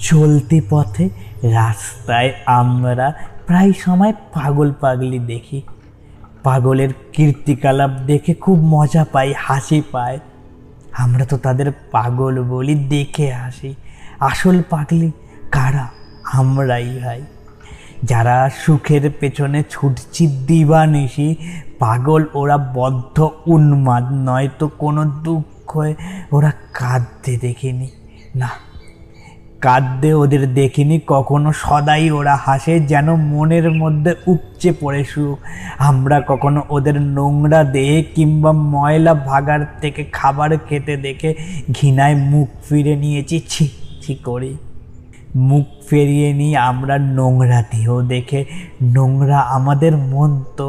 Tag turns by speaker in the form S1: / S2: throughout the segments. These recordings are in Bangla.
S1: চলতি পথে রাস্তায় আমরা প্রায় সময় পাগল পাগলি দেখি। পাগলের কীর্তিকলাপ দেখে খুব মজা পাই, হাসি পায়। আমরা তো তাদের পাগল বলি দেখে হাসি আসল পাগলি কারা? আমরাই ভাই। যারা সুখের পেছনে ছুটছি দিবানিশি, পাগল ওরা বদ্ধ উন্মাদ, নয়তো কোনো দুঃখে ওরা কাঁদতে দেখিনি। না কাঁদতে ওদের দেখিনি, কখনো সদাই ওরা হাসে, যেন মনের মধ্যে উপচে পড়ে সুখ আমরা কখনো ওদের নোংরা দেহে কিংবা ময়লা ভাগার থেকে খাবার খেতে দেখে ঘৃণায় মুখ ফিরে নিয়েছি, ছি ছি করি। মুখ ফেরিয়ে নিয়ে আমরা নোংরা দেহ দেখে। নোংরা আমাদের মন তো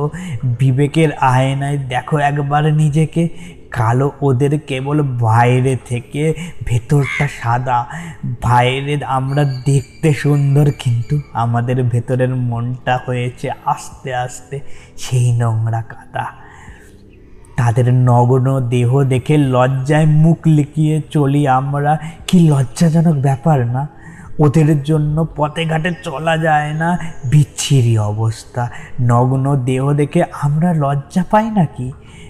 S1: বিবেকের আয়নায়, দেখো একবার নিজেকে। কালো ওদের কেবল বাইরে থেকে, ভেতরটা সাদা। বাইরে আমরা দেখতে সুন্দর, কিন্তু আমাদের ভেতরের মনটা হয়েছে আস্তে আস্তে সেই নোংরা কাদা। তাদের নগ্ন দেহ দেখে লজ্জায় মুখ লিখিয়ে চলি আমরা। কি লজ্জাজনক ব্যাপার না? ওদের জন্য পথে ঘাটে চলা যায় না। বিচ্ছিরি অবস্থা। নগ্ন দেহ দেখে আমরা লজ্জা পাই নাকি?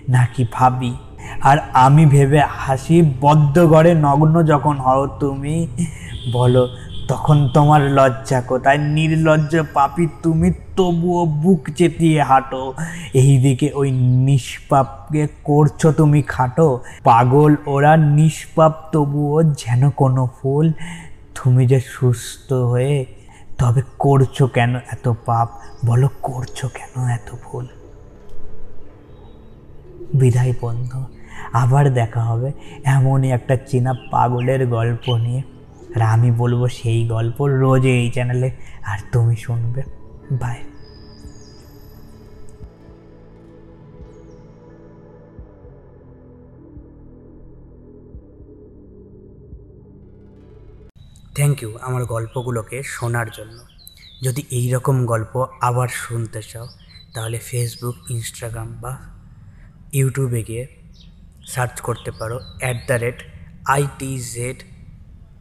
S1: নাকি ভাবি? আর আমি ভেবে হাসি, বদ্ধ ঘরে নগ্ন যখন হও তুমি বলো, তখন তোমার লজ্জা কোথায়? নির্লজ্জ পাপি তুমি তবুও বুক চেতিয়ে হাঁটো। এইদিকে ওই নিষ্পাপকে করছ তুমি খাটো। পাগল ওরা নিষ্পাপ তবুও যেন কোনো ফুল। তুমি যে সুস্থ হয়ে তবে করছ কেন এত পাপ? বলো, করছ কেন এত ভুল? বিদায় বন্ধু, আবার দেখা হবে এমনই একটা চেনা পাগলের গল্প নিয়ে। আর আমি বলব সেই গল্প রোজ এই চ্যানেলে, আর তুমি শুনবে। বাই থ্যাংক ইউ আমার গল্পগুলোকে শোনার জন্য। যদি এই রকম গল্প আবার শুনতে চাও, তাহলে ফেসবুক ইনস্টাগ্রাম বা ইউটিউবে গিয়ে সার্চ করতে পারো at the rate I T Z